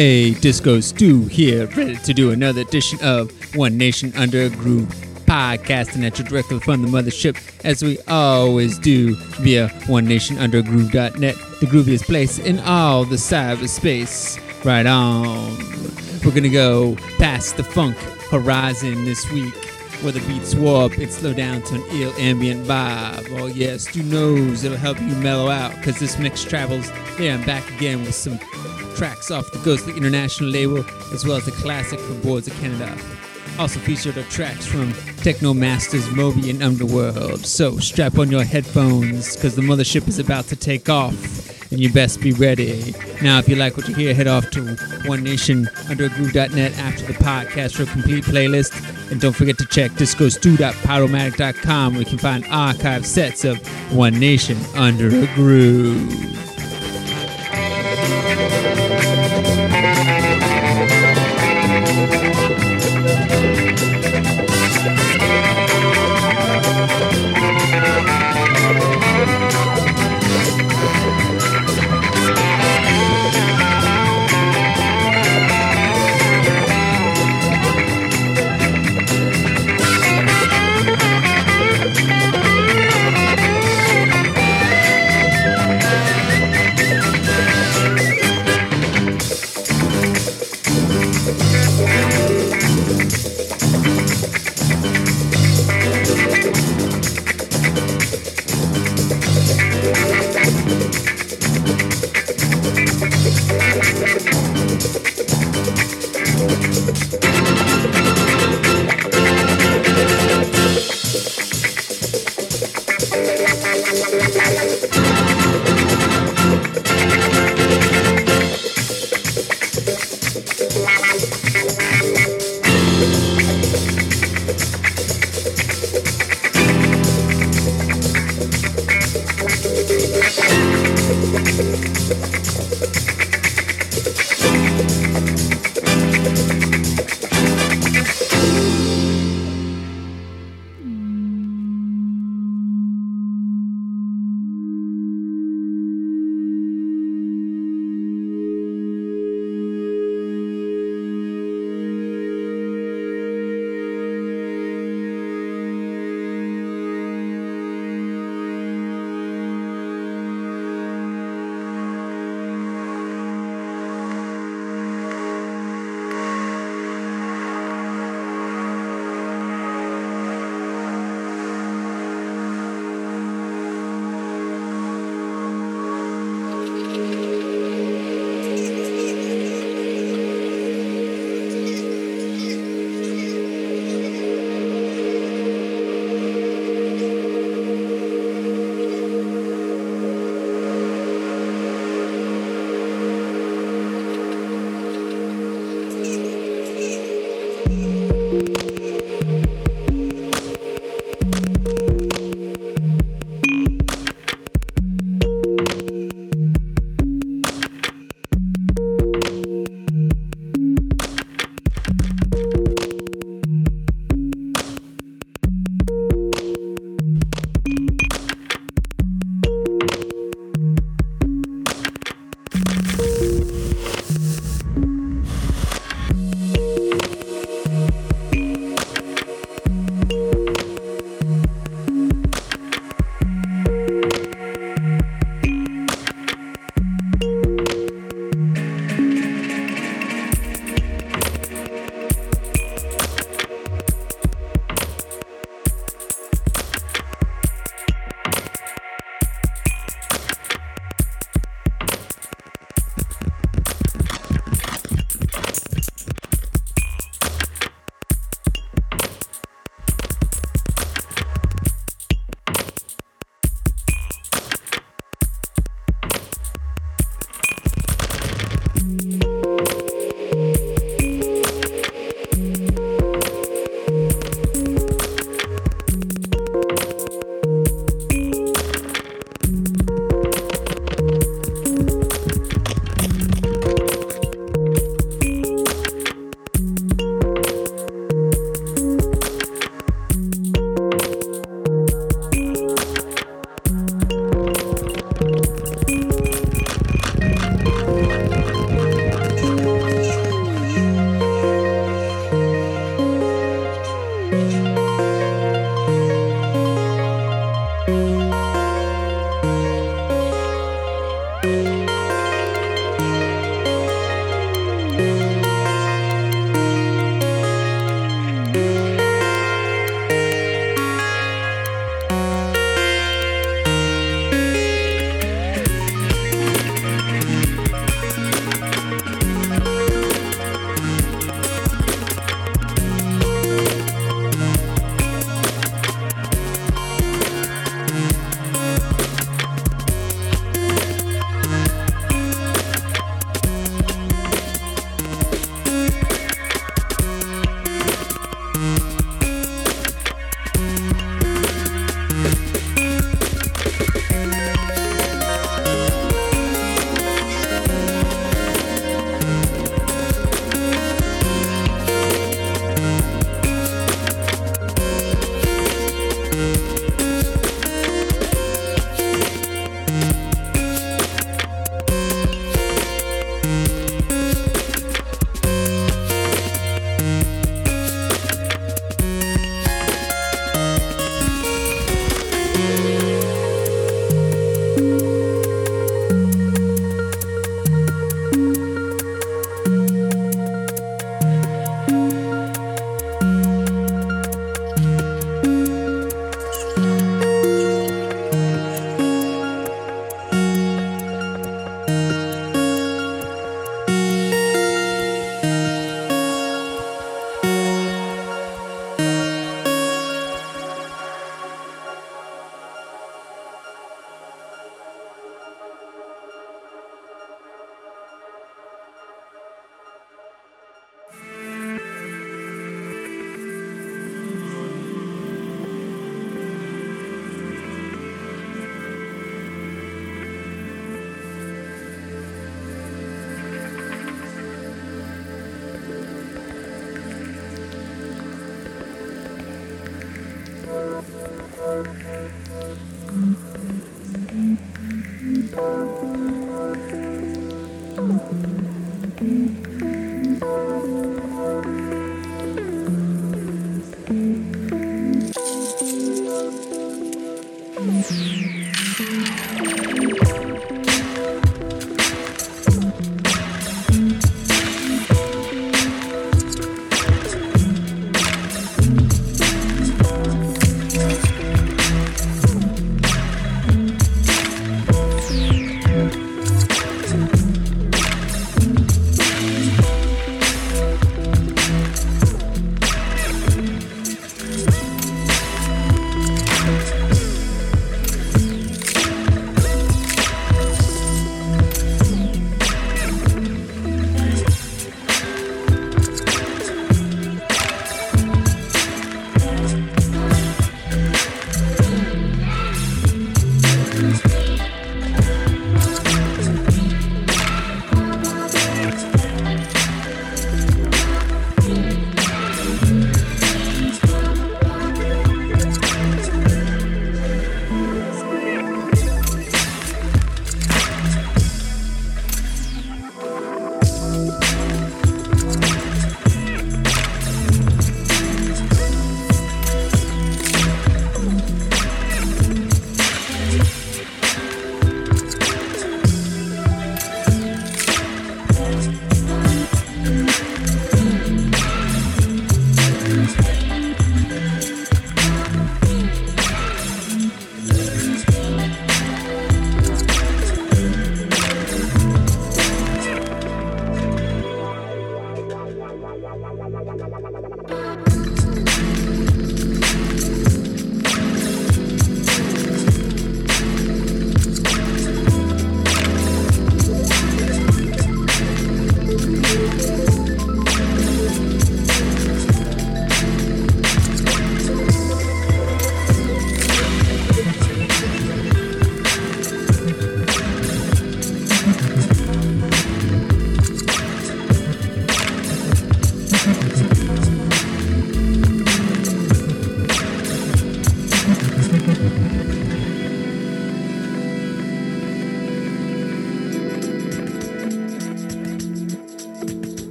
A Disco Stew here, ready to do another edition of One Nation Under Groove, podcasting at you directly from the mothership, as we always do via OneNationUnderAGroove.net, the grooviest place in all the cyberspace. Right on. We're gonna go past the funk horizon this week, where the beats warp and slow down to an ill ambient vibe. Oh yes, Stu knows it'll help you mellow out, cause this mix travels there and back again with some tracks off the Ghostly International label, as well as a classic from Boards of Canada. Also featured are tracks from Techno Masters, Moby, and Underworld. So strap on your headphones, because the mothership is about to take off, and you best be ready. Now, if you like what you hear, head off to OneNationUnderAGroove.net after the podcast for a complete playlist. And don't forget to check discostew.pyromatic.com where you can find archive sets of One Nation Under a Groove.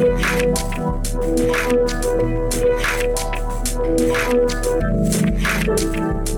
Thank you.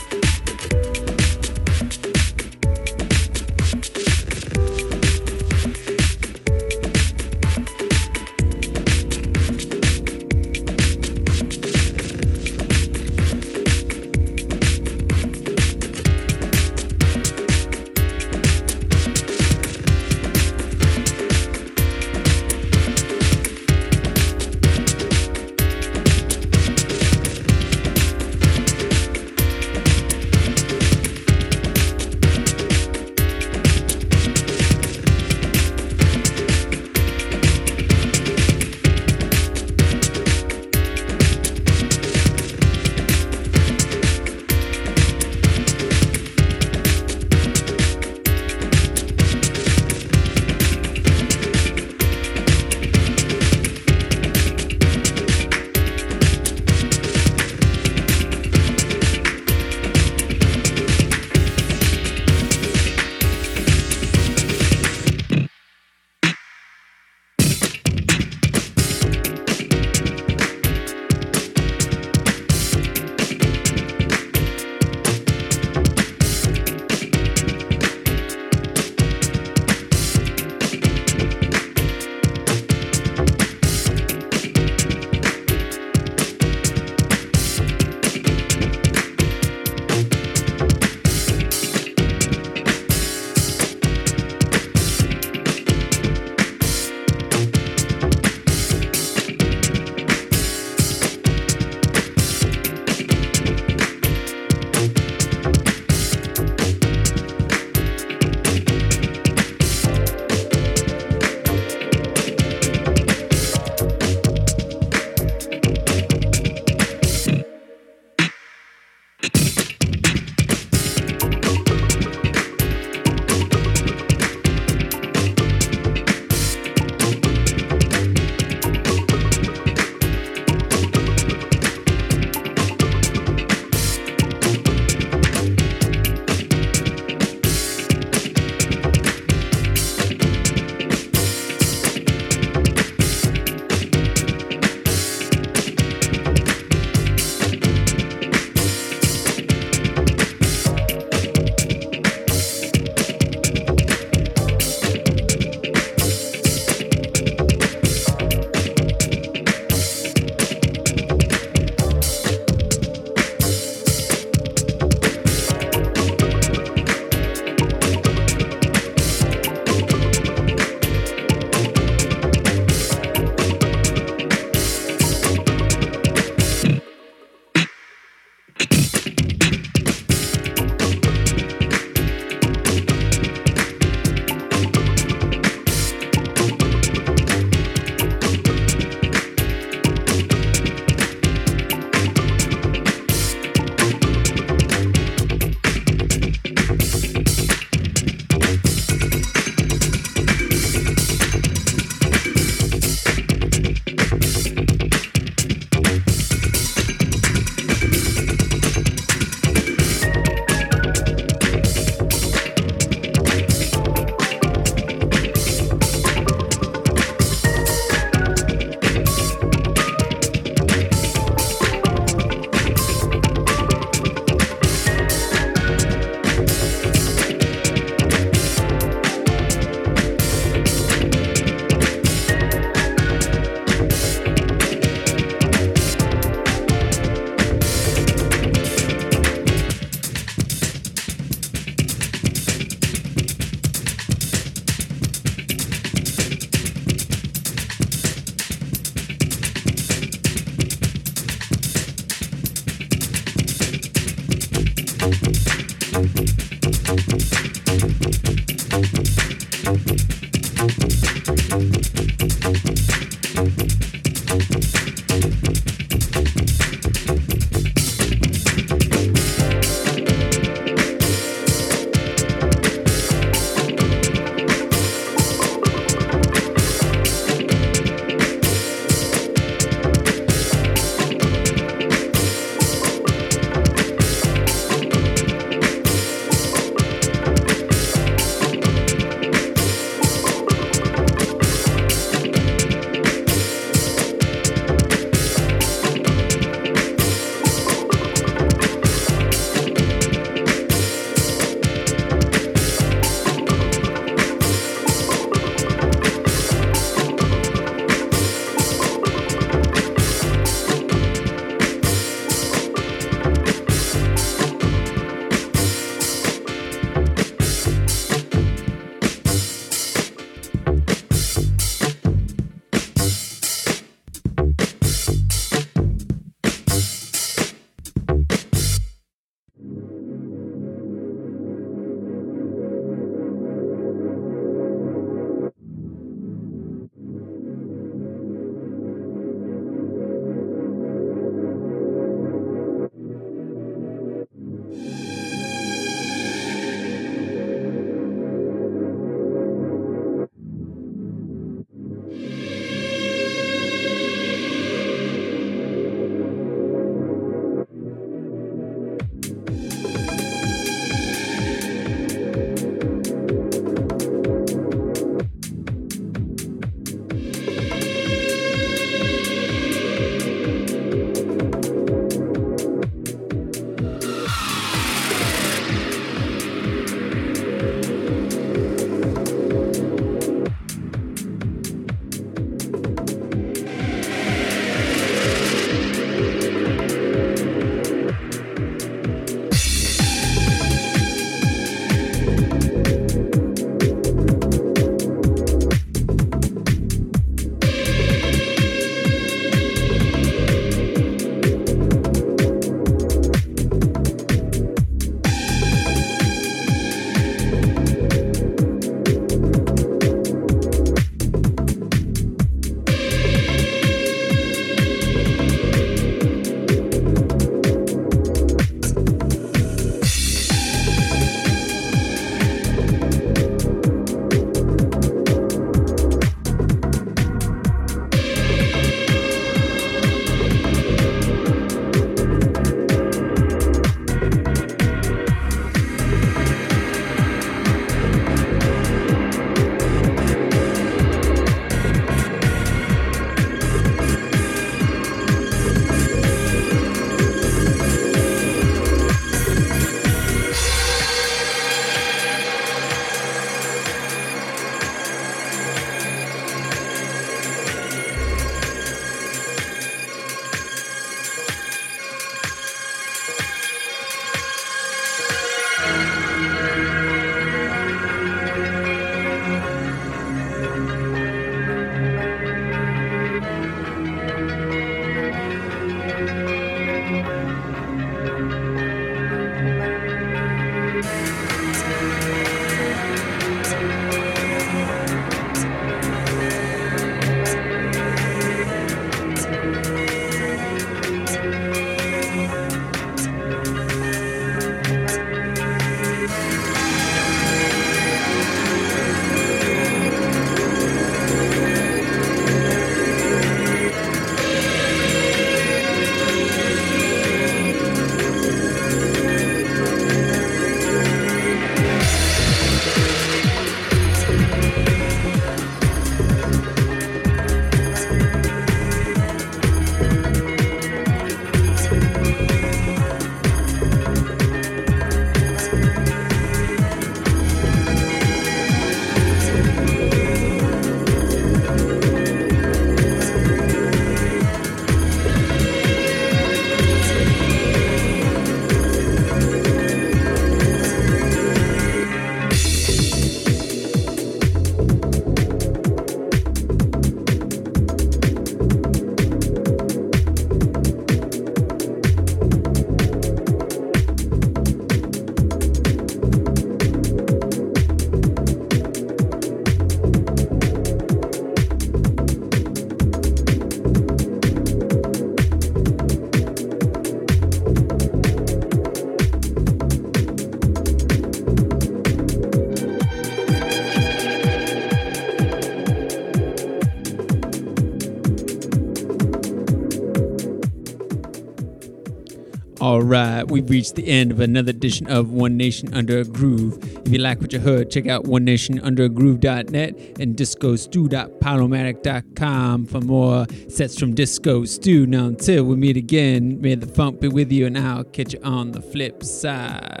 Right, we've reached the end of another edition of One Nation Under a Groove. If you like what you heard, check out one nation under a groove.net and discostew.podomatic.com for more sets from Disco Stew. Now, until we meet again, may the funk be with you, and I'll catch you on the flip side.